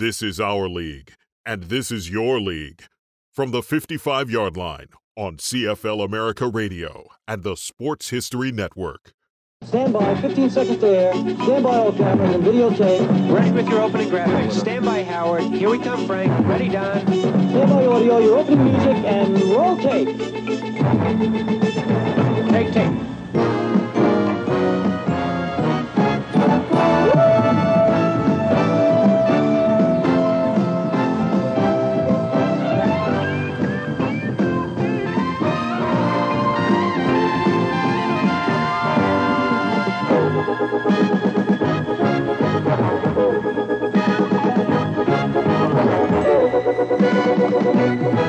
This is our league, and this is your league. From the 55 yard line on CFL America Radio and the Sports History Network. Stand by, 15 seconds to air. Stand by all cameras and videotape. Ready with your opening graphics. Stand by, Howard. Here we come, Frank. Ready, Don. Stand by audio, your opening music, and roll tape. Take tape. Forty-six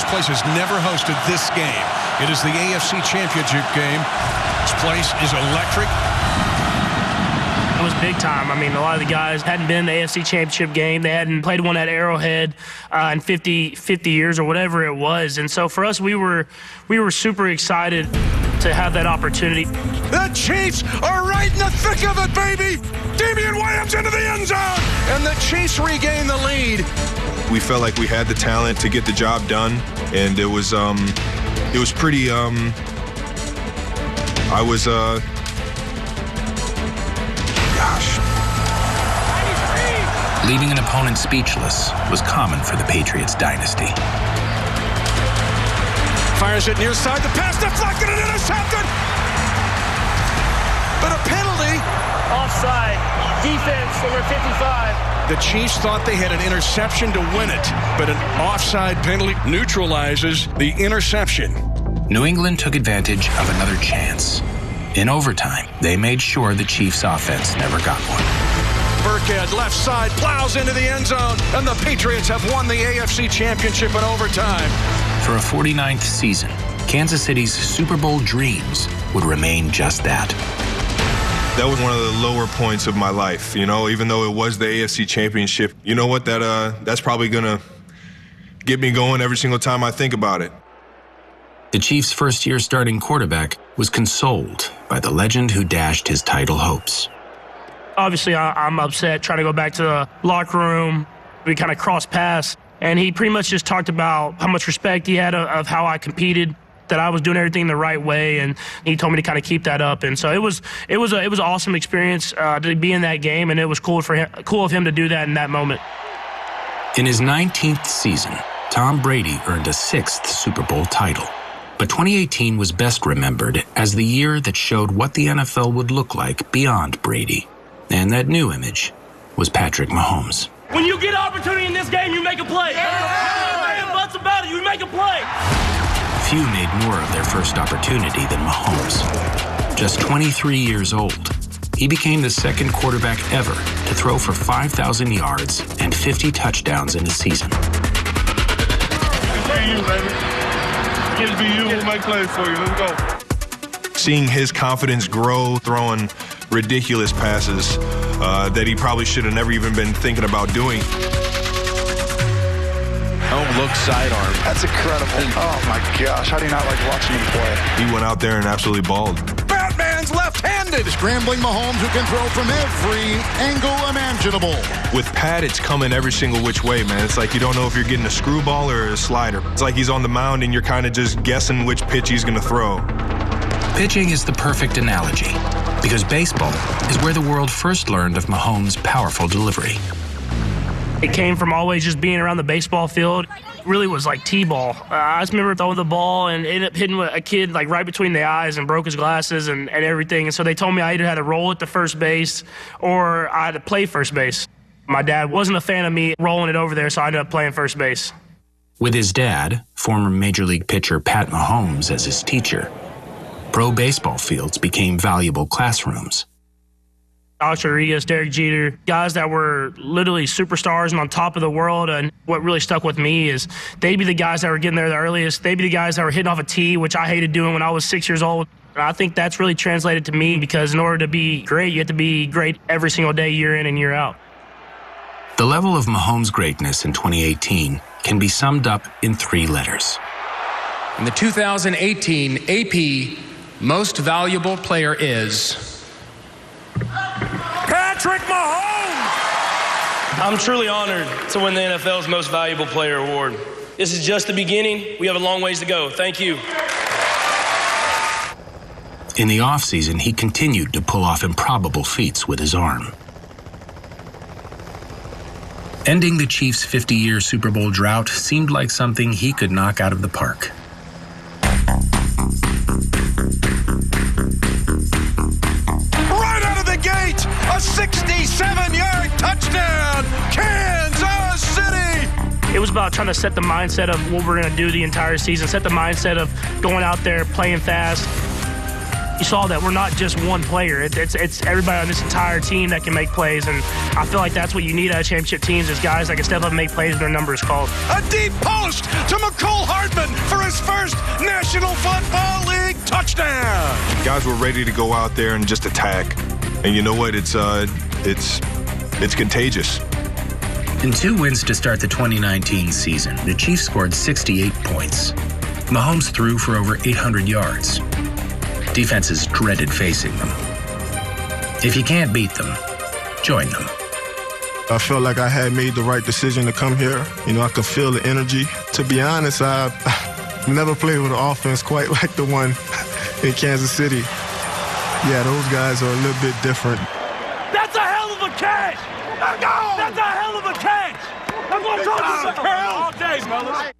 this place has never hosted this game. It is the AFC Championship game. This place is electric. It was big time. I mean, a lot of the guys hadn't been in the AFC Championship game. They hadn't played one at Arrowhead uh, in 50, 50 years or whatever it was. And so for us, we were we were super excited to have that opportunity. The Chiefs are right in the thick of it, baby. Damien Williams into the end zone, and the Chiefs regain the lead. We felt like we had the talent to get the job done, and it was um, it was pretty um, I was uh, gosh, Leaving an opponent speechless was common for the Patriots dynasty. Fires it near side. The pass deflected and intercepted. But a penalty. Offside. Defense, number 55. The Chiefs thought they had an interception to win it, but an offside penalty neutralizes the interception. New England took advantage of another chance. In overtime, they made sure the Chiefs' offense never got one. Burkhead, left side, plows into the end zone, and the Patriots have won the AFC Championship in overtime. For a 49th season, Kansas City's Super Bowl dreams would remain just that. That was one of the lower points of my life. You know, even though it was the AFC Championship, you know what? That uh, that's probably gonna get me going every single time I think about it. The Chiefs' first year starting quarterback was consoled by the legend who dashed his title hopes. Obviously, I, I'm upset trying to go back to the locker room. We kind of crossed paths, and he pretty much just talked about how much respect he had of, of how I competed, that I was doing everything the right way, and he told me to kind of keep that up. And so it was it was a, it was an awesome experience uh, to be in that game, and it was cool for him, cool of him to do that in that moment. In his 19th season, Tom Brady earned a sixth Super Bowl title. But 2018 was best remembered as the year that showed what the NFL would look like beyond Brady. And that new image was Patrick Mahomes. When you get opportunity in this game, you make a play. Yeah. Butts about it, you make a play. Few made more of their first opportunity than Mahomes. Just 23 years old, he became the second quarterback ever to throw for 5,000 yards and 50 touchdowns in a season. Be you, baby. Just be you. We'll make for you. Let's go. Seeing his confidence grow, throwing ridiculous passes uh, that he probably should have never even been thinking about doing. Home look sidearm. That's incredible. Oh my gosh, how do you not like watching him play? He went out there and absolutely balled. Batman's left-handed. Scrambling Mahomes who can throw from every angle imaginable. With Pat, it's coming every single which way, man. It's like you don't know if you're getting a screwball or a slider. It's like he's on the mound and you're kind of just guessing which pitch he's going to throw. Pitching is the perfect analogy because baseball is where the world first learned of Mahomes' powerful delivery. It came from always just being around the baseball field. Really was like t-ball. Uh, I just remember throwing the ball and ended up hitting a kid like right between the eyes and broke his glasses and, and everything. And so they told me I either had to roll at the first base or I had to play first base. My dad wasn't a fan of me rolling it over there, so I ended up playing first base. With his dad, former Major League pitcher Pat Mahomes, as his teacher, pro baseball fields became valuable classrooms. Alex Rodriguez, Derek Jeter, guys that were literally superstars and on top of the world. And what really stuck with me is they'd be the guys that were getting there the earliest. They'd be the guys that were hitting off a tee, which I hated doing when I was six years old. And I think that's really translated to me because in order to be great, you have to be great every single day, year in and year out. The level of Mahomes' greatness in 2018 can be summed up in three letters. In the 2018 AP Most Valuable Player is. Patrick Mahomes! I'm truly honored to win the NFL's Most Valuable Player Award. This is just the beginning. We have a long ways to go. Thank you. In the offseason, he continued to pull off improbable feats with his arm. Ending the Chiefs' 50 year Super Bowl drought seemed like something he could knock out of the park. 67 yard touchdown, Kansas City! It was about trying to set the mindset of what we're going to do the entire season, set the mindset of going out there, playing fast. You saw that we're not just one player. It, it's, it's everybody on this entire team that can make plays, and I feel like that's what you need out of championship teams is guys that can step up and make plays when their number is called. A deep post to Mecole Hardman for his first National Football League touchdown. Guys were ready to go out there and just attack, and you know what? It's uh, it's it's contagious. In two wins to start the 2019 season, the Chiefs scored 68 points. Mahomes threw for over 800 yards. Defenses dreaded facing them. If you can't beat them, join them. I felt like I had made the right decision to come here. You know, I could feel the energy. To be honest, I never played with an offense quite like the one in Kansas City. Yeah, those guys are a little bit different. That's a hell of a catch! That's a hell of a catch! I'm going to talk about all day, fellas.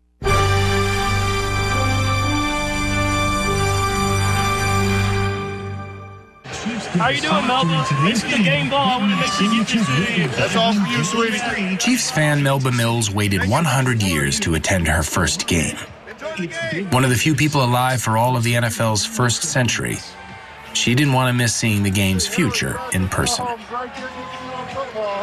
How are you doing, Melba? This is the game ball. I want to make sure you get this. That's all for you, sweetie. Chiefs fan Melba Mills waited 100 years to attend her first game. One of the few people alive for all of the NFL's first century, she didn't want to miss seeing the game's future in person.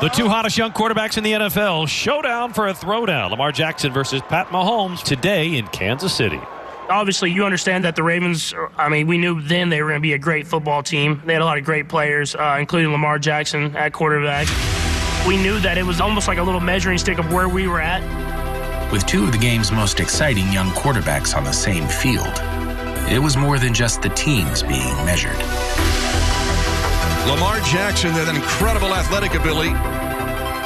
The two hottest young quarterbacks in the NFL showdown for a throwdown. Lamar Jackson versus Pat Mahomes today in Kansas City. Obviously, you understand that the Ravens, I mean, we knew then they were going to be a great football team. They had a lot of great players, uh, including Lamar Jackson at quarterback. We knew that it was almost like a little measuring stick of where we were at. With two of the game's most exciting young quarterbacks on the same field, it was more than just the teams being measured. Lamar Jackson, that incredible athletic ability.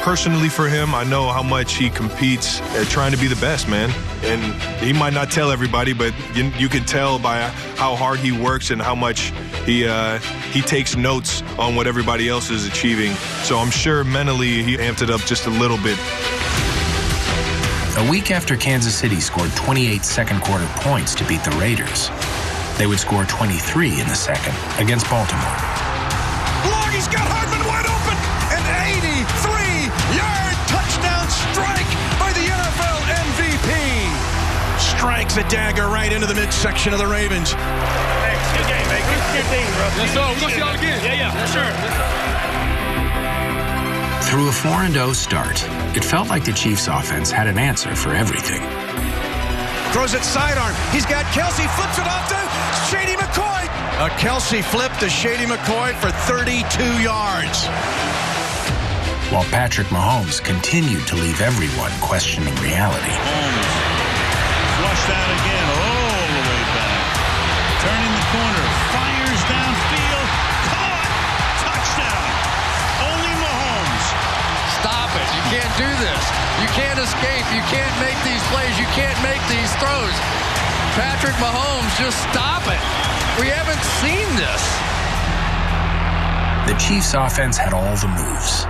Personally, for him, I know how much he competes at trying to be the best, man. And he might not tell everybody, but you, you can tell by how hard he works and how much he uh, he takes notes on what everybody else is achieving. So I'm sure mentally he amped it up just a little bit. A week after Kansas City scored 28 second quarter points to beat the Raiders, they would score 23 in the second against Baltimore. Long, got Hardman Strikes a dagger right into the midsection of the Ravens. Hey, good game, man. Good, good thing, bro. Let's go. We're going to see y'all again. Yeah, yeah, for sure. Through a 4 0 start, it felt like the Chiefs' offense had an answer for everything. Throws it sidearm. He's got Kelce, flips it off to Shady McCoy. A Kelce flip to Shady McCoy for 32 yards. While Patrick Mahomes continued to leave everyone questioning reality. Flush that again all the way back. Turning the corner, fires downfield, caught, touchdown. Only Mahomes. Stop it. You can't do this. You can't escape. You can't make these plays. You can't make these throws. Patrick Mahomes, just stop it. We haven't seen this. The Chiefs' offense had all the moves.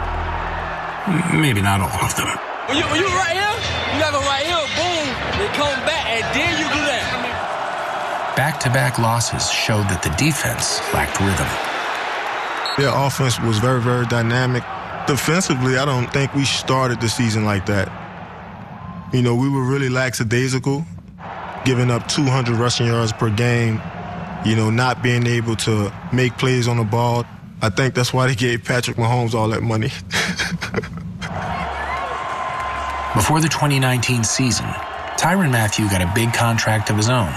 Maybe not all of them. When you, when you right here, you have it right here, boom, they come back, and then you do that. Back to back losses showed that the defense lacked rhythm. Their offense was very, very dynamic. Defensively, I don't think we started the season like that. You know, we were really lackadaisical, giving up 200 rushing yards per game, you know, not being able to make plays on the ball. I think that's why they gave Patrick Mahomes all that money. Before the 2019 season, Tyrann Mathieu got a big contract of his own.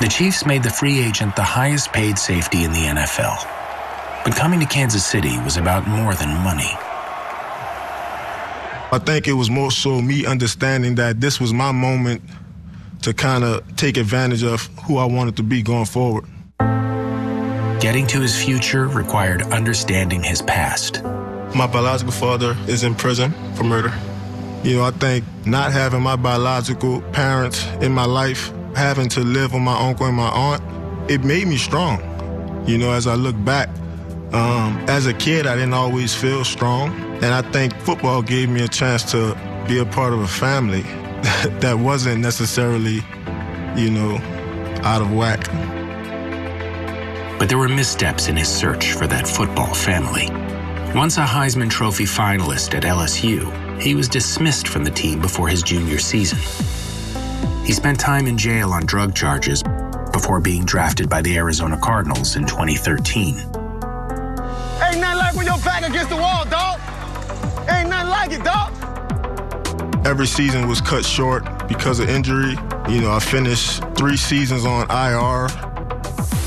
The Chiefs made the free agent the highest paid safety in the NFL. But coming to Kansas City was about more than money. I think it was more so me understanding that this was my moment to kind of take advantage of who I wanted to be going forward. Getting to his future required understanding his past. My biological father is in prison for murder. You know, I think not having my biological parents in my life, having to live with my uncle and my aunt, it made me strong. You know, as I look back, um, as a kid, I didn't always feel strong. And I think football gave me a chance to be a part of a family that wasn't necessarily, you know, out of whack. But there were missteps in his search for that football family. Once a Heisman Trophy finalist at LSU, he was dismissed from the team before his junior season. He spent time in jail on drug charges before being drafted by the Arizona Cardinals in 2013. Ain't nothing like when your back against the wall, dog. Ain't nothing like it, dog. Every season was cut short because of injury. You know, I finished three seasons on IR.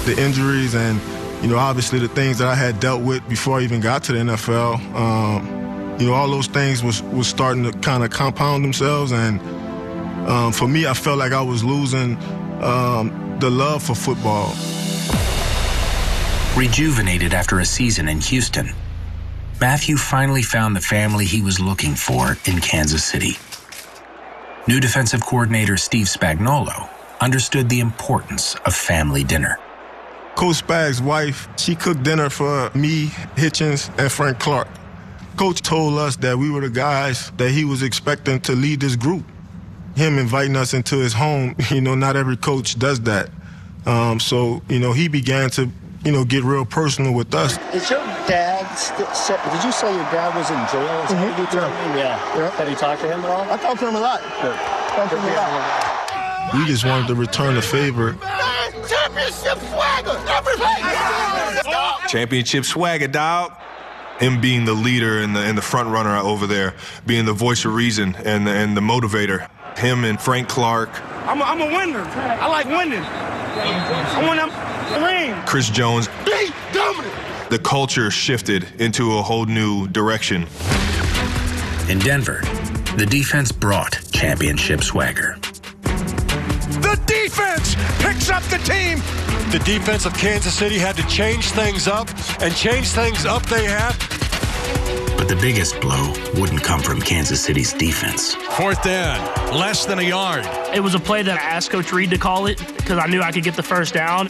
The injuries and, you know, obviously the things that I had dealt with before I even got to the NFL. Um, you know, all those things was was starting to kind of compound themselves, and um, for me, I felt like I was losing um, the love for football. Rejuvenated after a season in Houston, Mathieu finally found the family he was looking for in Kansas City. New defensive coordinator Steve Spagnuolo understood the importance of family dinner. Coach Spag's wife, she cooked dinner for me, Hitchens, and Frank Clark. Coach told us that we were the guys that he was expecting to lead this group. Him inviting us into his home, you know, not every coach does that. Um, so, you know, he began to, you know, get real personal with us. Is your dad, st- did you say your dad was in jail? Is mm-hmm. you yeah. yeah. yeah. Have you talked to him at all? I talked to him a lot. Good. Talked to him a lot. We just wanted to return the favor. Championship swagger! Everybody! Championship swagger, dog him being the leader and the, and the front runner over there, being the voice of reason and the, and the motivator. Him and Frank Clark. I'm a, I'm a winner. I like winning. I want to ring. Chris Jones. Be dominant. The culture shifted into a whole new direction. In Denver, the defense brought championship swagger. The defense picks up the team. The defense of Kansas City had to change things up, and change things up they have. But the biggest blow wouldn't come from Kansas City's defense. Fourth down, less than a yard. It was a play that I asked Coach Reid to call it because I knew I could get the first down.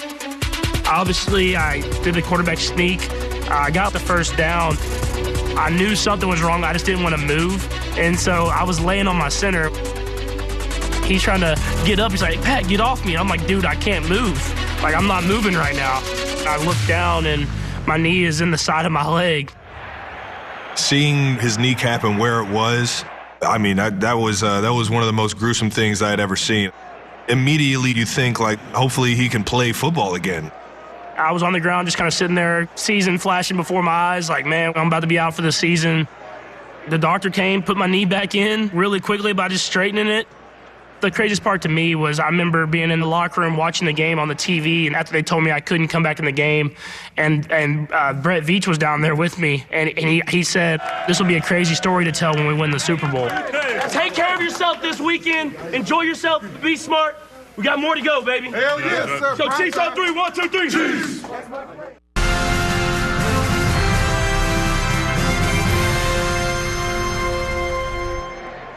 Obviously, I did the quarterback sneak. I got the first down. I knew something was wrong. I just didn't want to move. And so I was laying on my center. He's trying to get up. He's like, Pat, get off me. I'm like, dude, I can't move. Like, I'm not moving right now. I look down and my knee is in the side of my leg. Seeing his kneecap and where it was, I mean, that, that was uh, that was one of the most gruesome things I had ever seen. Immediately, you think like, hopefully, he can play football again. I was on the ground, just kind of sitting there, season flashing before my eyes. Like, man, I'm about to be out for the season. The doctor came, put my knee back in really quickly by just straightening it. The craziest part to me was I remember being in the locker room watching the game on the TV, and after they told me I couldn't come back in the game, and and uh, Brett Veach was down there with me, and, and he, he said, This will be a crazy story to tell when we win the Super Bowl. Take care of yourself this weekend. Enjoy yourself. Be smart. We got more to go, baby. Hell yes, sir. So, Chiefs on three. One, two, three. Chiefs.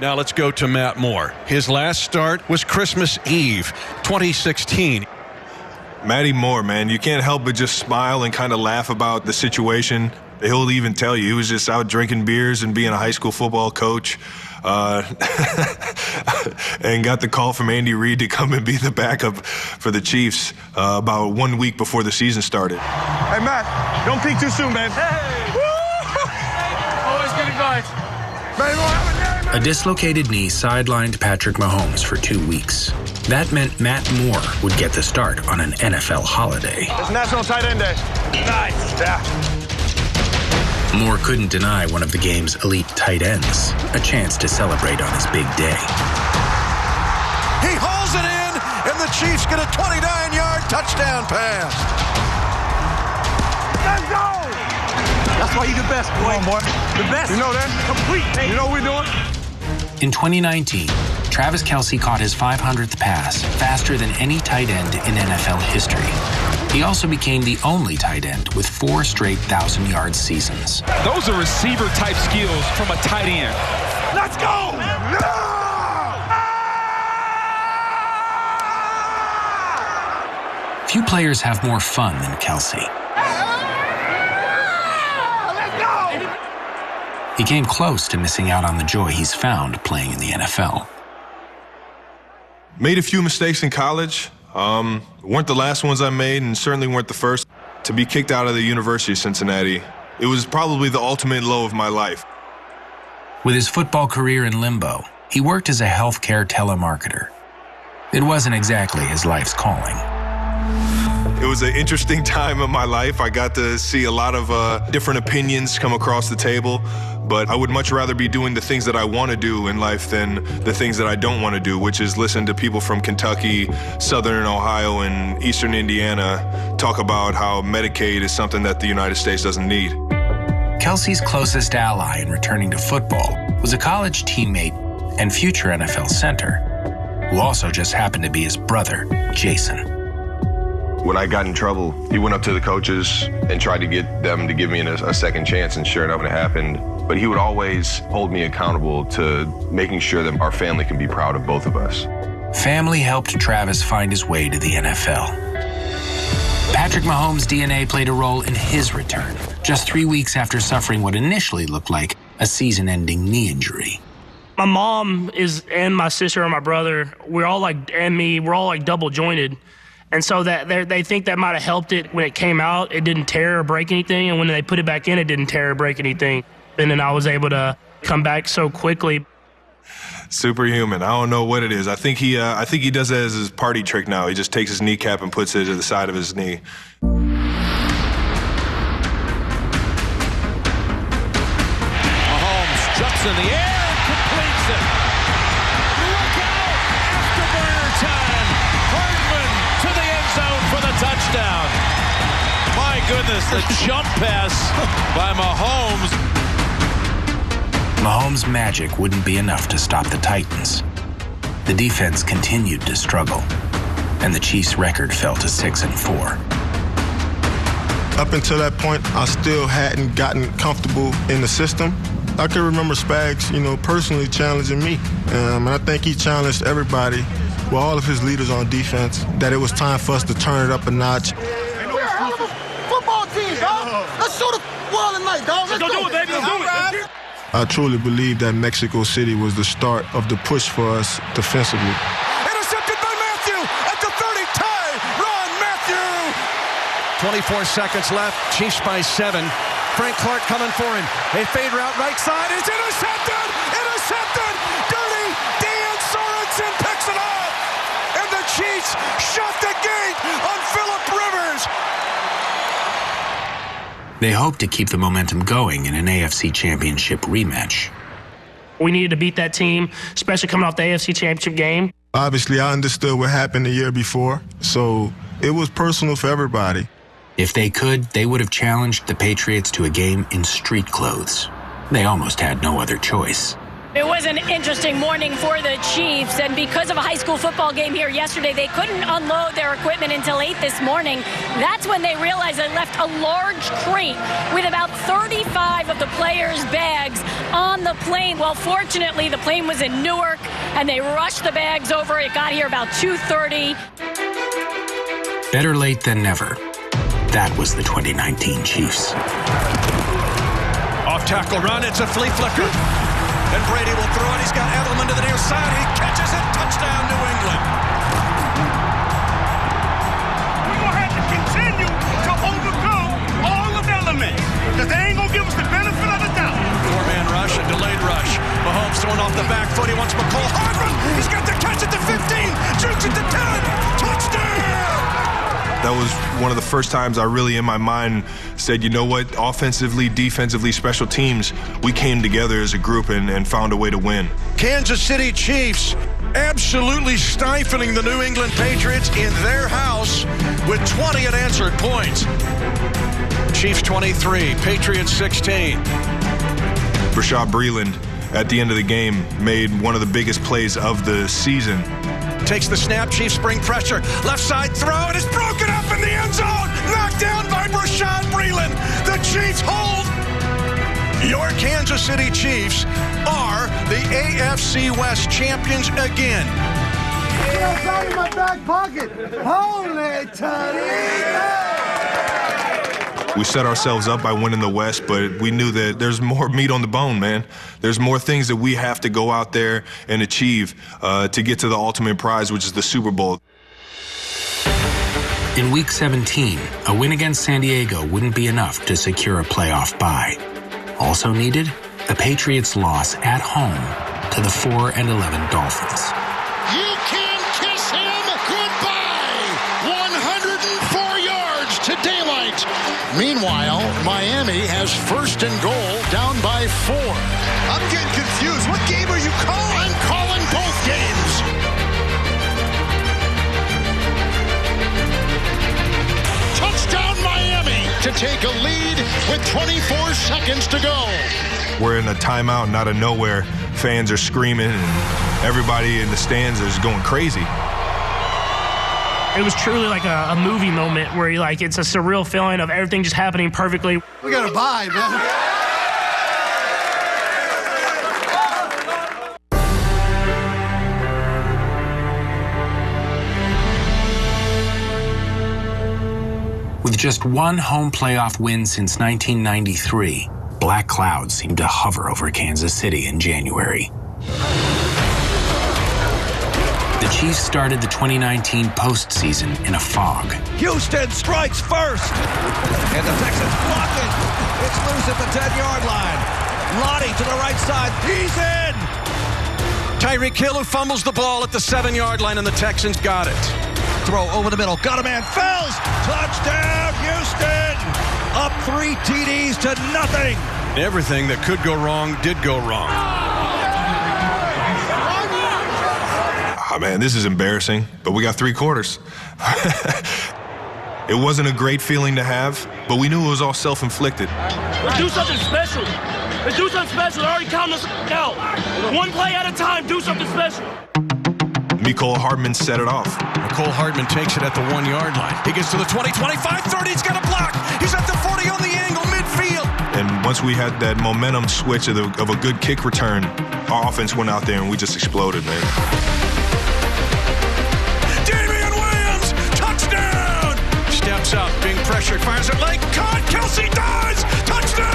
Now let's go to Matt Moore. His last start was Christmas Eve, 2016. Matty Moore, man, you can't help but just smile and kind of laugh about the situation. He'll even tell you he was just out drinking beers and being a high school football coach. Uh, and got the call from Andy Reid to come and be the backup for the Chiefs uh, about one week before the season started. Hey, Matt, don't peek too soon, man. Hey! Always good advice. A dislocated knee sidelined Patrick Mahomes for two weeks. That meant Matt Moore would get the start on an NFL holiday. It's National Tight End Day. Nice. Yeah. Moore couldn't deny one of the game's elite tight ends a chance to celebrate on his big day. He hauls it in, and the Chiefs get a 29-yard touchdown pass. Let's go! That's why you the best, boy. Come on, boy. The best. You know that? Complete. You know what we're doing? In 2019, Travis Kelce caught his 500th pass faster than any tight end in NFL history. He also became the only tight end with four straight 1,000 yard seasons. Those are receiver type skills from a tight end. Let's go! Few players have more fun than Kelce. He came close to missing out on the joy he's found playing in the NFL. Made a few mistakes in college. Um, weren't the last ones I made, and certainly weren't the first. To be kicked out of the University of Cincinnati, it was probably the ultimate low of my life. With his football career in limbo, he worked as a healthcare telemarketer. It wasn't exactly his life's calling. It was an interesting time of my life. I got to see a lot of uh, different opinions come across the table, but I would much rather be doing the things that I want to do in life than the things that I don't want to do, which is listen to people from Kentucky, Southern Ohio, and Eastern Indiana talk about how Medicaid is something that the United States doesn't need. Kelce's closest ally in returning to football was a college teammate and future NFL center, who also just happened to be his brother, Jason. When I got in trouble, he went up to the coaches and tried to get them to give me a, a second chance, and sure enough, it happened. But he would always hold me accountable to making sure that our family can be proud of both of us. Family helped Travis find his way to the NFL. Patrick Mahomes' DNA played a role in his return, just three weeks after suffering what initially looked like a season ending knee injury. My mom is, and my sister and my brother, we're all like, and me, we're all like double jointed. And so that they think that might have helped it when it came out. It didn't tear or break anything, and when they put it back in, it didn't tear or break anything. And then I was able to come back so quickly. Superhuman. I don't know what it is. I think he. Uh, I think he does that as his party trick now. He just takes his kneecap and puts it to the side of his knee. Mahomes jumps in the air goodness, the jump pass by Mahomes. Mahomes' magic wouldn't be enough to stop the Titans. The defense continued to struggle, and the Chiefs' record fell to 6 and 4. Up until that point, I still hadn't gotten comfortable in the system. I can remember Spags, you know, personally challenging me. Um, and I think he challenged everybody, well, all of his leaders on defense, that it was time for us to turn it up a notch. We're a hell of a football team, dog. Let's show the world tonight, dog. Let's, Let's go, do it, baby. Let's do it. I truly believe that Mexico City was the start of the push for us defensively. Intercepted by Mathieu at the 30. Tie. Ron Matthew. 24 seconds left. Chiefs by seven. Frank Clark coming for him. A fade route right side. It's intercepted. Intercepted. Dirty. Dan Sorensen picks it up. And the Chiefs shut the gate on Philip Rivers. They hope to keep the momentum going in an AFC Championship rematch. We needed to beat that team, especially coming off the AFC Championship game. Obviously, I understood what happened the year before, so it was personal for everybody. If they could, they would have challenged the Patriots to a game in street clothes. They almost had no other choice. It was an interesting morning for the Chiefs, and because of a high school football game here yesterday, they couldn't unload their equipment until 8 this morning. That's when they realized they left a large crate with about 35 of the players' bags on the plane. Well, fortunately, the plane was in Newark, and they rushed the bags over. It got here about 2.30. Better late than never. That was the 2019 Chiefs. Off tackle run, it's a flea flicker. And Brady will throw it. He's got Edelman to the near side. He catches it. Touchdown, New England. We're going to have to continue to overcome all of elements. Because they ain't going to give us the benefit of the doubt. Four-man rush, a delayed rush. Mahomes throwing off the back foot. He wants Mecole Hardman. He's got the catch at the 15. Jukes at the 10. That was one of the first times I really, in my mind, said, you know what, offensively, defensively, special teams, we came together as a group and, and found a way to win. Kansas City Chiefs absolutely stifling the New England Patriots in their house with 20 unanswered points. Chiefs 23, Patriots 16. Bashaud Breeland, at the end of the game, made one of the biggest plays of the season. Takes the snap, Chiefs spring pressure. Left side throw, and it's broken up in the end zone. Knocked down by Bashaud Breeland. The Chiefs hold. Your Kansas City Chiefs are the AFC West champions again. Hey, in my back pocket. Holy Toledo! We set ourselves up by winning the West, but we knew that there's more meat on the bone, man. There's more things that we have to go out there and achieve uh, to get to the ultimate prize, which is the Super Bowl. In Week 17, a win against San Diego wouldn't be enough to secure a playoff bye. Also needed, the Patriots' loss at home to the 4 and 11 Dolphins. Daylight. Meanwhile, Miami has first and goal down by four. I'm getting confused. What game are you calling? I'm calling both games. Touchdown Miami to take a lead with 24 seconds to go. We're in a timeout, not a nowhere. Fans are screaming, and everybody in the stands is going crazy. It was truly like a, a movie moment where you like it's a surreal feeling of everything just happening perfectly. We got to bye, man. With just one home playoff win since 1993, black clouds seemed to hover over Kansas City in January. The Chiefs started the 2019 postseason in a fog. Houston strikes first. And the Texans block it. It's loose at the 10-yard line. Lonnie to the right side. He's in. Tyreek Hill who fumbles the ball at the seven-yard line, and the Texans got it. Throw over the middle. Got a man. Fells. Touchdown, Houston. Up three TDs to nothing. Everything that could go wrong did go wrong. Oh, man, this is embarrassing, but we got three quarters. it wasn't a great feeling to have, but we knew it was all self inflicted. Let's do something special. Let's do something special. They're already counting us out. One play at a time, do something special. Mecole Hardman set it off. Mecole Hardman takes it at the one yard line. He gets to the 20, 25, 30. He's got a block. He's at the 40 on the angle, midfield. And once we had that momentum switch of, the, of a good kick return, our offense went out there and we just exploded, man. Steps up, being pressured, fires it late. Caught, Kelce dies! Touchdown!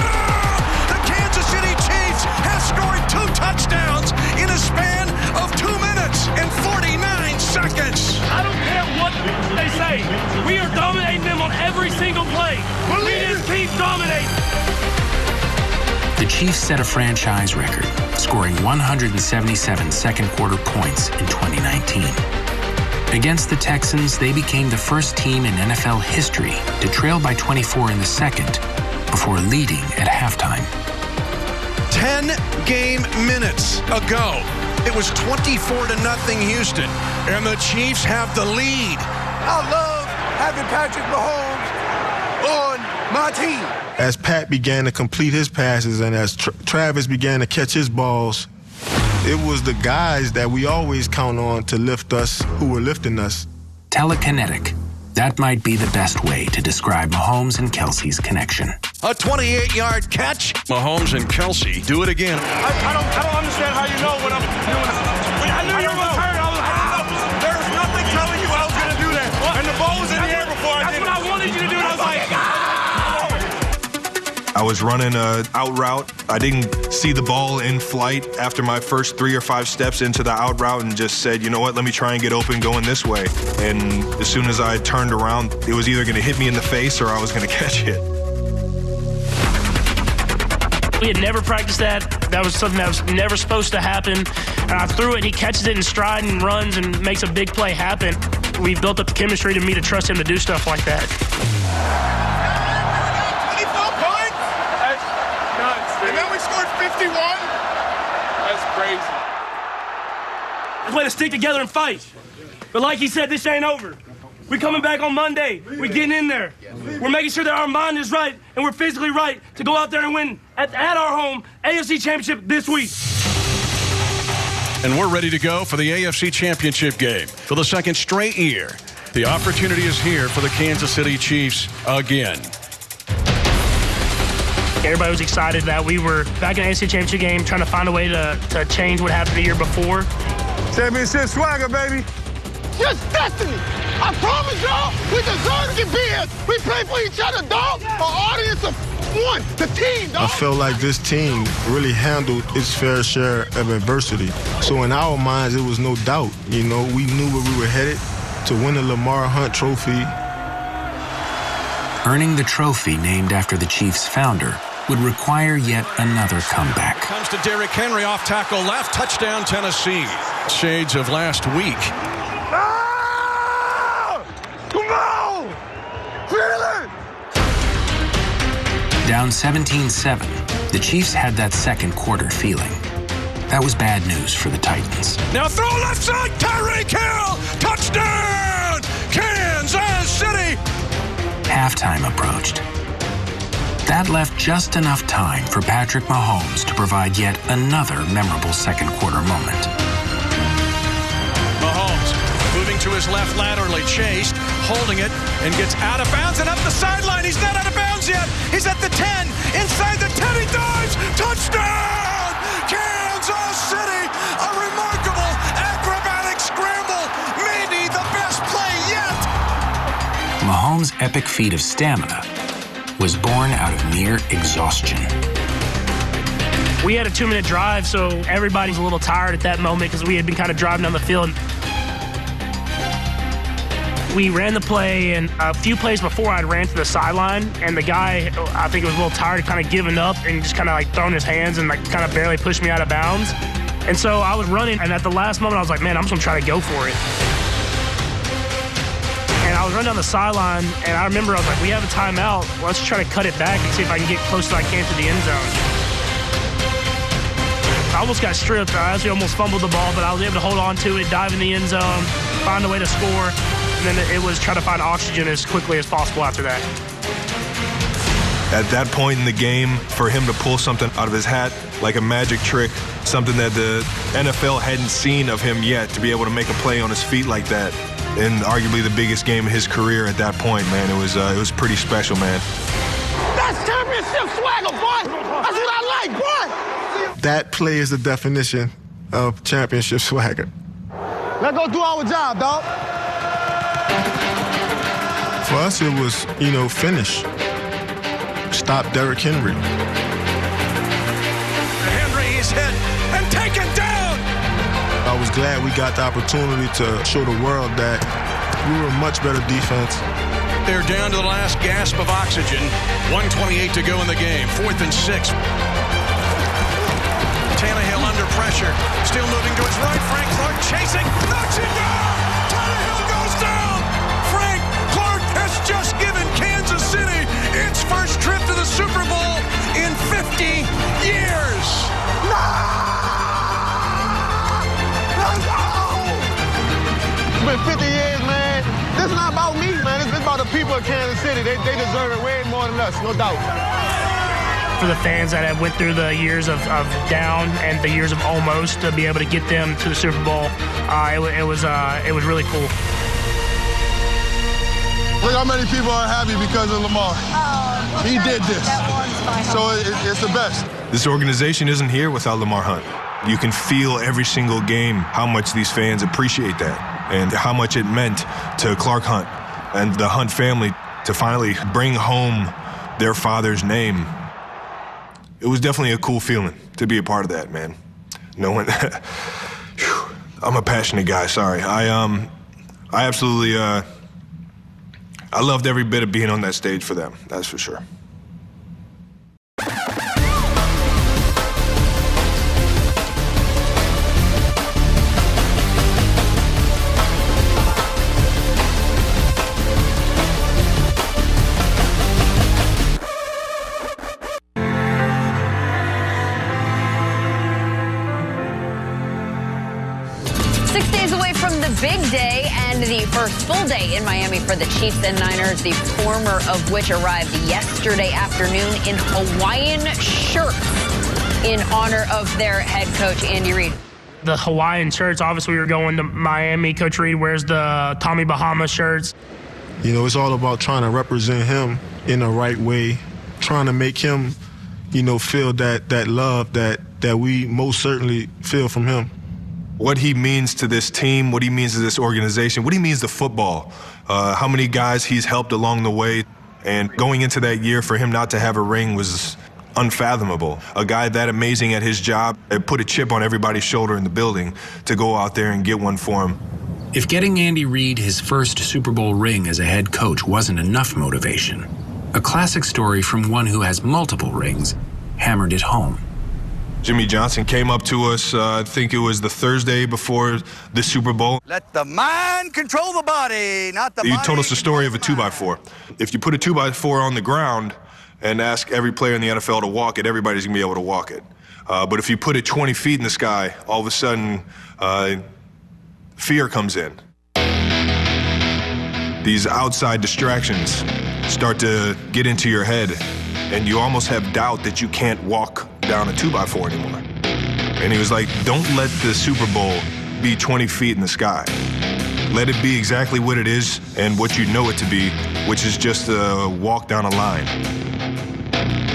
The Kansas City Chiefs have scored two touchdowns in a span of two minutes and 49 seconds. I don't care what they say. We are dominating them on every single play. We just keep dominating. The Chiefs set a franchise record, scoring 177 second quarter points in 2019. Against the Texans, they became the first team in NFL history to trail by 24 in the second before leading at halftime. 10 game minutes ago, it was 24 to nothing Houston, and the Chiefs have the lead. I love having Patrick Mahomes on my team. As Pat began to complete his passes and as Tra- Travis began to catch his balls, it was the guys that we always count on to lift us who were lifting us. Telekinetic. That might be the best way to describe Mahomes and Kelce's connection. A 28 yard catch. Mahomes and Kelce do it again. I, I, don't, I don't understand how you know what I'm doing. I was running a out route. I didn't see the ball in flight after my first three or five steps into the out route and just said, you know what, let me try and get open going this way. And as soon as I turned around, it was either going to hit me in the face or I was going to catch it. We had never practiced that. That was something that was never supposed to happen. And I threw it, and he catches it in stride and runs and makes a big play happen. We've built up the chemistry to me to trust him to do stuff like that. And then we scored 51? That's crazy. Let's let us stick together and fight. But like he said, this ain't over. We're coming back on Monday. We're getting in there. We're making sure that our mind is right and we're physically right to go out there and win at, at our home AFC Championship this week. And we're ready to go for the AFC Championship game for the second straight year. The opportunity is here for the Kansas City Chiefs again. Everybody was excited that we were back in the AFC Championship game, trying to find a way to, to change what happened the year before. Championship swagger, baby. Just destiny. I promise y'all, we deserve to get big. We play for each other, dog. An audience of one, the team, dog. I felt like this team really handled its fair share of adversity. So in our minds, it was no doubt. You know, we knew where we were headed to win the Lamar Hunt Trophy. Earning the trophy named after the Chiefs' founder would require yet another comeback. Comes to Derrick Henry off tackle left, touchdown Tennessee. Shades of last week. Ah! Come on! Feel it! Down 17-7, the Chiefs had that second quarter feeling. That was bad news for the Titans. Now throw left side, Tyreek Hill! Touchdown! Kansas City! Halftime approached. That left just enough time for Patrick Mahomes to provide yet another memorable second quarter moment. Mahomes moving to his left laterally, chased, holding it, and gets out of bounds and up the sideline. He's not out of bounds yet. He's at the 10. Inside the 10, he dives. Touchdown! Kansas City! A remarkable acrobatic scramble. Maybe the best play yet. Mahomes' epic feat of stamina was born out of mere exhaustion. We had a two minute drive, so everybody's a little tired at that moment because we had been kind of driving down the field. We ran the play, and a few plays before I'd ran to the sideline, and the guy, I think, was a little tired, kind of giving up, and just kind of like throwing his hands and like kind of barely pushed me out of bounds. And so I was running, and at the last moment, I was like, man, I'm just gonna try to go for it. Was running down the sideline, and I remember I was like, we have a timeout. Let's try to cut it back and see if I can get close as I can to the end zone. I almost got stripped. I actually almost fumbled the ball, but I was able to hold on to it, dive in the end zone, find a way to score, and then it was try to find oxygen as quickly as possible after that. At that point in the game, for him to pull something out of his hat like a magic trick, something that the NFL hadn't seen of him yet, to be able to make a play on his feet like that, in arguably the biggest game of his career at that point, man, it was uh, it was pretty special, man. That's championship swagger, boy. That's what I like, boy. That play is the definition of championship swagger. Let's go do our job, dog. For us, it was, you know, finish. Stop Derrick Henry. Henry was glad we got the opportunity to show the world that we were a much better defense. They're down to the last gasp of oxygen. 128 to go in the game. Fourth and six. Tannehill under pressure. Still moving to his right. Frank Clark chasing. Knocks it down. Tannehill goes down. Frank Clark has just given Kansas City its first trip to the Super Bowl in 50 years. It's been 50 years, man. This is not about me, man. It's about the people of Kansas City. They, they deserve it way more than us, no doubt. For the fans that have went through the years of, of down and the years of almost to be able to get them to the Super Bowl, uh, it, it was uh, it was really cool. Look how many people are happy because of Lamar. he did this. So it, it's the best. This organization isn't here without Lamar Hunt. You can feel every single game how much these fans appreciate that and how much it meant to Clark Hunt and the Hunt family to finally bring home their father's name it was definitely a cool feeling to be a part of that, man. Knowing that, I'm a passionate guy. Sorry, I um, I absolutely uh, I loved every bit of being on that stage for them. That's for sure. Full day in Miami for the Chiefs and Niners, the former of which arrived yesterday afternoon in Hawaiian shirts in honor of their head coach, Andy Reid. The Hawaiian shirts, obviously, we were going to Miami. Coach Reid wears the Tommy Bahama shirts. You know, it's all about trying to represent him in the right way, trying to make him, you know, feel that that love that that we most certainly feel from him. What he means to this team, what he means to this organization, what he means to football, uh, how many guys he's helped along the way. And going into that year, for him not to have a ring was unfathomable. A guy that amazing at his job, it put a chip on everybody's shoulder in the building to go out there and get one for him. If getting Andy Reid his first Super Bowl ring as a head coach wasn't enough motivation, a classic story from one who has multiple rings hammered it home. Jimmy Johnson came up to us, uh, I think it was the Thursday before the Super Bowl. Let the mind control the body, not the You body. told us the story of a two by four. If you put a two by four on the ground and ask every player in the NFL to walk it, everybody's gonna be able to walk it. Uh, but if you put it 20 feet in the sky, all of a sudden, uh, fear comes in. These outside distractions start to get into your head, and you almost have doubt that you can't walk down a two by four anymore. And he was like, Don't let the Super Bowl be 20 feet in the sky. Let it be exactly what it is and what you know it to be, which is just a walk down a line.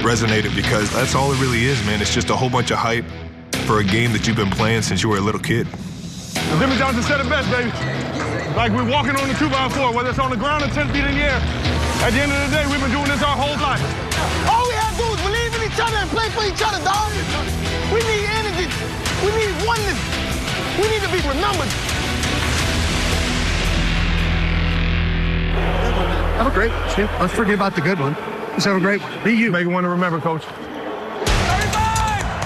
Resonated because that's all it really is, man. It's just a whole bunch of hype for a game that you've been playing since you were a little kid. Jimmy Johnson said it best, baby. Like we're walking on the two by four, whether it's on the ground or 10 feet in the air. At the end of the day, we've been doing this our whole life. Each other and play for each other, dog. We need energy. We need oneness. We need to be remembered. Have a great one. Let's forget about the good one. Let's have a great one. Be you. Make it one to remember, coach.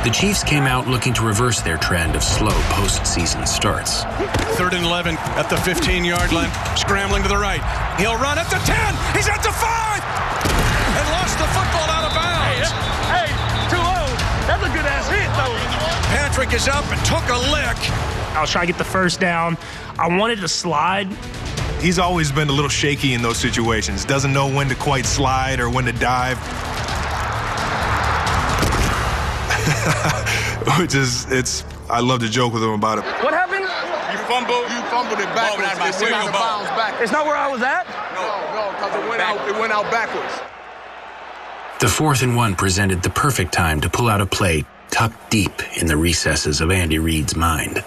The Chiefs came out looking to reverse their trend of slow postseason starts. Third and 11 at the 15 yard line, scrambling to the right. He'll run at the 10. He's at the 5 and lost the football out of bounds. Hey, too. That's a good ass hit, though. Patrick is up and took a lick. I was trying to get the first down. I wanted to slide. He's always been a little shaky in those situations. Doesn't know when to quite slide or when to dive. Which is, it's, I love to joke with him about it. What happened? You fumbled. You fumbled it backwards. It went out of bounds back. It's not where I was at? No, no, because it went out. It went out backwards. The fourth and one presented the perfect time to pull out a play tucked deep in the recesses of Andy Reid's mind.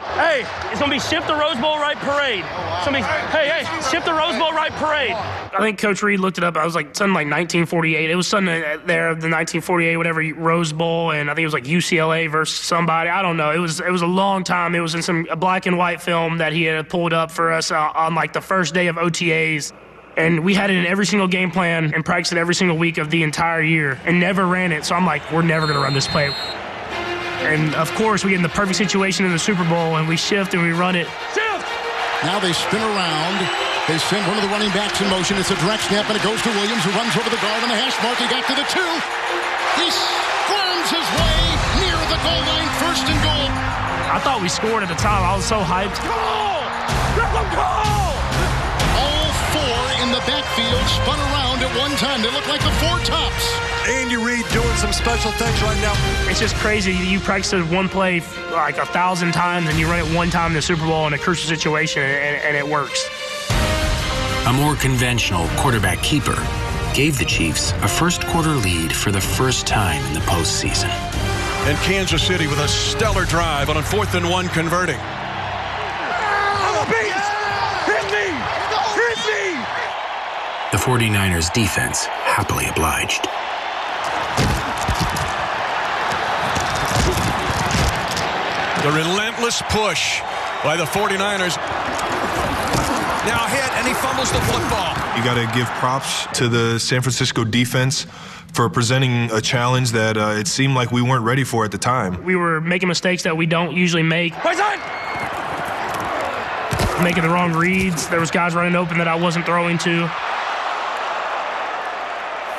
Hey, it's gonna be shift the Rose Bowl right parade. It's gonna be, hey, hey, shift the Rose Bowl right parade. I think Coach Reid looked it up. I was like something like 1948. It was something there, the 1948 whatever Rose Bowl, and I think it was like UCLA versus somebody. I don't know. It was it was a long time. It was in some a black and white film that he had pulled up for us uh, on like the first day of OTAs. And we had it in every single game plan and practiced it every single week of the entire year and never ran it. So I'm like, we're never going to run this play. And of course, we get in the perfect situation in the Super Bowl and we shift and we run it. Now they spin around. They send one of the running backs in motion. It's a direct snap, and it goes to Williams, who runs over the guard on the hash mark. He got to the two. He squirms his way near the goal line, first and goal. I thought we scored at the time. I was so hyped. All spun around at one time. They look like the four tops. Andy Reid doing some special things right now. It's just crazy. You practice it one play like a thousand times and you run it one time in the Super Bowl in a crucial situation and, and it works. A more conventional quarterback keeper gave the Chiefs a first quarter lead for the first time in the postseason. And Kansas City with a stellar drive on a fourth and one converting. The 49ers defense happily obliged. The relentless push by the 49ers. Now hit, and he fumbles the football. You got to give props to the San Francisco defense for presenting a challenge that uh, it seemed like we weren't ready for at the time. We were making mistakes that we don't usually make. Making the wrong reads. There was guys running open that I wasn't throwing to.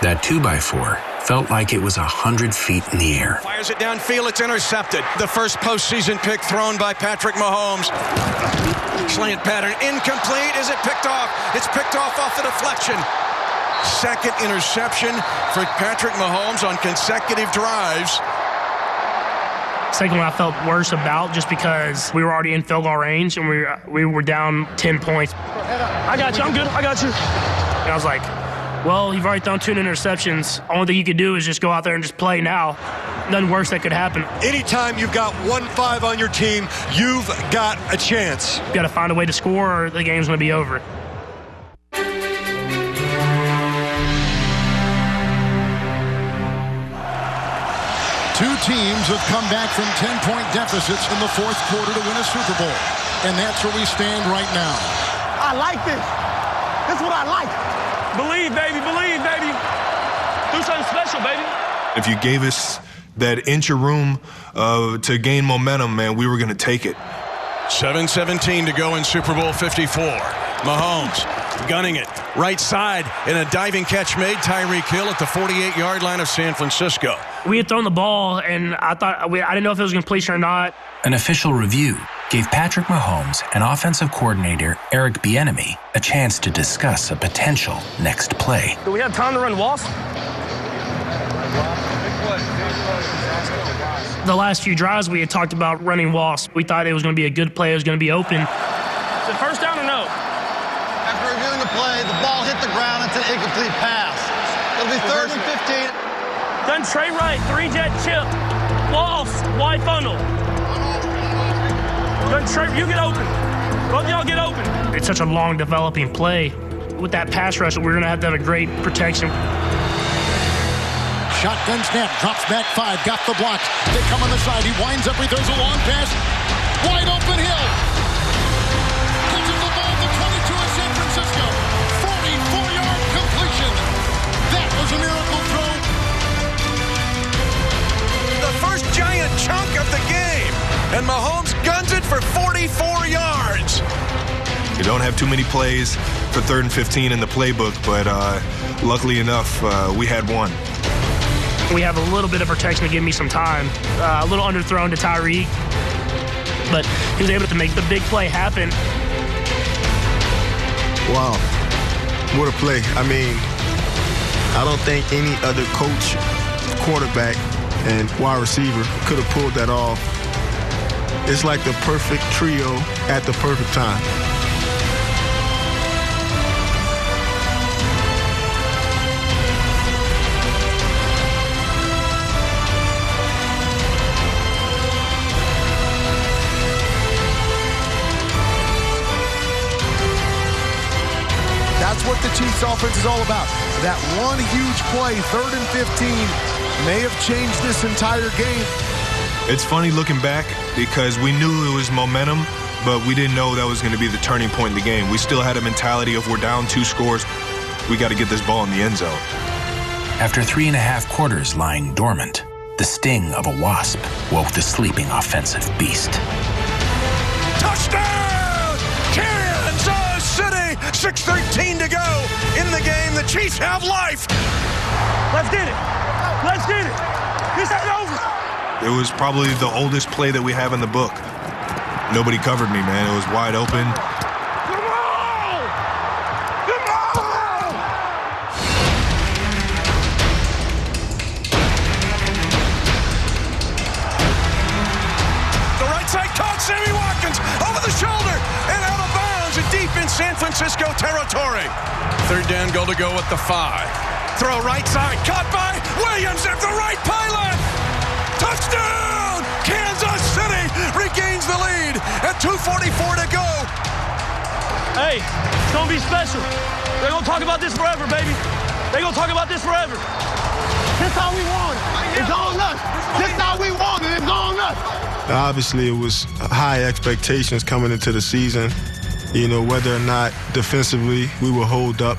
That 2x4 felt like it was 100 feet in the air. Fires it downfield, it's intercepted. The first postseason pick thrown by Patrick Mahomes. Slant pattern incomplete. Is it picked off? It's picked off off the deflection. Second interception for Patrick Mahomes on consecutive drives. Second one I felt worse about just because we were already in field goal range and we were, we were down 10 points. I got you. I'm good. I got you. And I was like, well, you've already thrown two interceptions. Only thing you could do is just go out there and just play now. Nothing worse that could happen. Anytime you've got one five on your team, you've got a chance. You got to find a way to score or the game's going to be over. Two teams have come back from 10-point deficits in the fourth quarter to win a Super Bowl. And that's where we stand right now. I like this. This is what I like. Believe, baby. Believe, baby. Do something special, baby. If you gave us that inch of room uh, to gain momentum, man, we were going to take it. 7-17 to go in Super Bowl 54. Mahomes gunning it right side in a diving catch made Tyreek Hill at the 48-yard line of San Francisco. We had thrown the ball, and I thought I didn't know if it was completion or not. An official review gave Patrick Mahomes and offensive coordinator Eric Bieniemy a chance to discuss a potential next play. Do we have time to run wasp? The last few drives we had talked about running wasp. We thought it was going to be a good play. It was going to be open. Is it first down or no? After reviewing the play, the ball hit the ground. It's an incomplete pass. It'll be third and 15. Done Trey Wright, three jet chip. Wasp, wide funnel. Done Trey, you get open. Both y'all get open. It's such a long developing play. With that pass rush, we're going to have to have a great protection. Shotgun snap, drops back five, got the block. They come on the side. He winds up, he throws a long pass. Wide open Hill. Giant chunk of the game. And Mahomes guns it for 44 yards. You don't have too many plays for third and 15 in the playbook, but uh, luckily enough, uh, we had one. We have a little bit of protection to give me some time. Uh, a little underthrown to Tyreek, but he was able to make the big play happen. Wow. What a play. I mean, I don't think any other coach, quarterback, and wide receiver could have pulled that off. It's like the perfect trio at the perfect time. That's what the Chiefs offense is all about. That one huge play, third and 15, may have changed this entire game. It's funny looking back because we knew it was momentum, but we didn't know that was going to be the turning point in the game. We still had a mentality of we're down two scores. We got to get this ball in the end zone. After three and a half quarters lying dormant, the sting of a wasp woke the sleeping offensive beast. Touchdown! Kansas City! 6.13 to go in the game. The Chiefs have life. Let's get it. Let's get it. This ain't over. It was probably the oldest play that we have in the book. Nobody covered me, man. It was wide open. The right side caught Sammy Watkins over the shoulder and out of bounds and deep in San Francisco territory. Third down, goal to go at the five. Throw right side, caught by Williams at the right pylon. Touchdown! Kansas City regains the lead at 2.44 to go. Hey, it's gonna be special. They're gonna talk about this forever, baby. They're gonna talk about this forever. This how we want it. It's on us. This how we want it. It's on us. Obviously, it was high expectations coming into the season. You know, whether or not defensively we will hold up.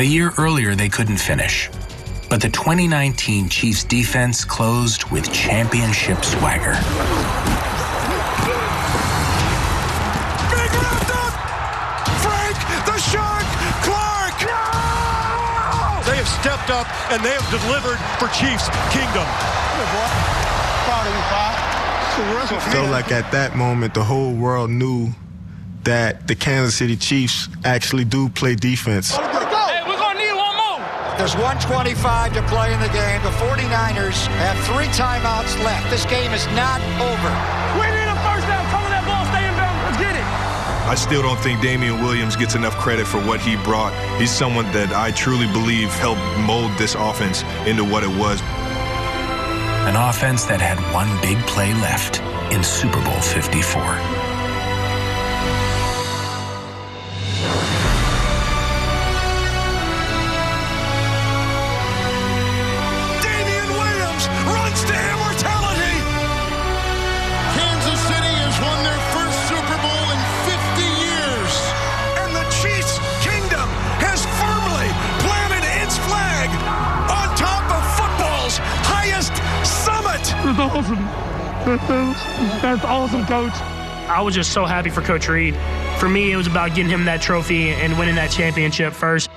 A year earlier, they couldn't finish. But the 2019 Chiefs defense closed with championship swagger. Big up! Frank the Shark Clark! They have stepped up and they have delivered for Chiefs Kingdom. Proud of you, Pop. Felt like at that moment the whole world knew that the Kansas City Chiefs actually do play defense. Hey, we're gonna need one more. There's 125 to play in the game. The 49ers have three timeouts left. This game is not over. We need a first down. Cover that ball. Stay in bounds. Let's get it. I still don't think Damien Williams gets enough credit for what he brought. He's someone that I truly believe helped mold this offense into what it was. An offense that had one big play left in Super Bowl 54. Awesome. That's awesome, coach. I was just so happy for Coach Reid. For me, it was about getting him that trophy and winning that championship first.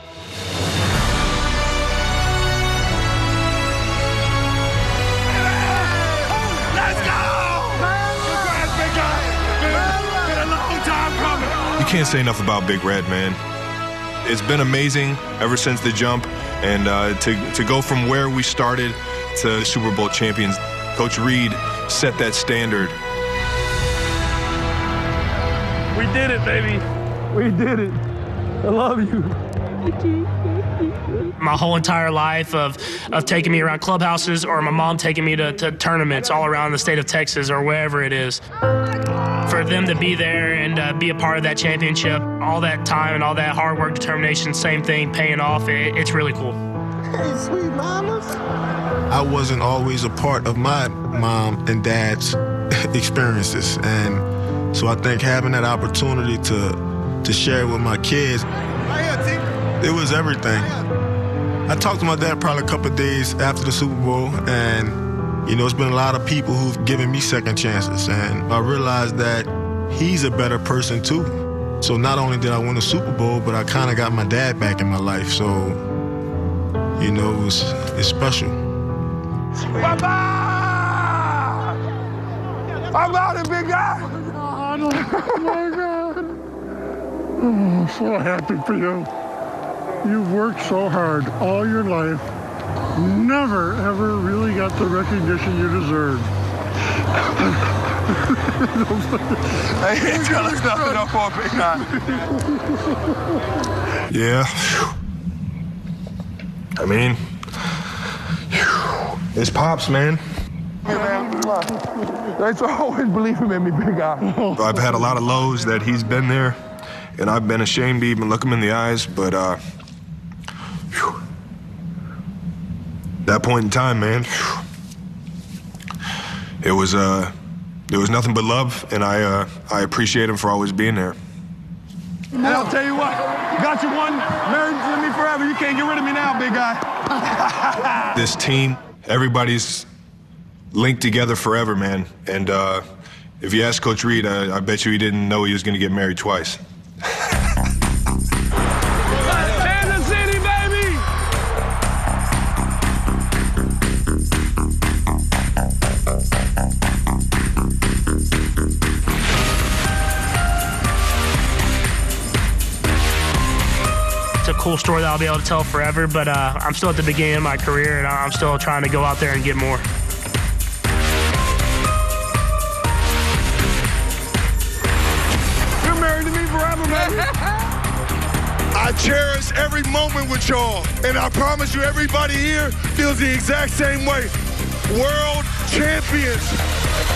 Let's go! Congrats, big guy. Been, been a long time coming. You can't say enough about Big Red, man. It's been amazing ever since the jump, and uh, to to go from where we started to Super Bowl champions. Coach Reid set that standard. We did it, baby. We did it. I love you. My whole entire life of, of taking me around clubhouses or my mom taking me to, to tournaments all around the state of Texas or wherever it is. For them to be there and uh, be a part of that championship, all that time and all that hard work, determination, same thing, paying off, it, it's really cool. Hey, sweet mamas. I wasn't always a part of my mom and dad's experiences, and so I think having that opportunity to to share with my kids, it was everything. I talked to my dad probably a couple days after the Super Bowl, and you know, it's been a lot of people who've given me second chances, and I realized that he's a better person too. So not only did I win the Super Bowl, but I kind of got my dad back in my life. So, you know, it was it's special. Papa! I'm out it, big guy. Oh, my God. Oh, so happy for you. You've worked so hard all your life. Never, ever really got the recognition you deserve. Hey, ain't trying to stop it up for a big guy. Yeah. I mean, it's pops, man. Hey, man. Thanks for always believing in me, big guy. I've had a lot of lows that he's been there, and I've been ashamed to even look him in the eyes. But uh, phew. that point in time, man, phew, it was uh, it was nothing but love, and I uh, I appreciate him for always being there. And I'll tell you what, got you one, married to me forever. You can't get rid of me now, big guy. This team, everybody's linked together forever, man. And uh, if you ask Coach Reid, I, I bet you he didn't know he was going to get married twice. cool story that I'll be able to tell forever, but uh, I'm still at the beginning of my career and I'm still trying to go out there and get more. You're married to me forever, baby. I cherish every moment with y'all, and I promise you, everybody here feels the exact same way. World champions.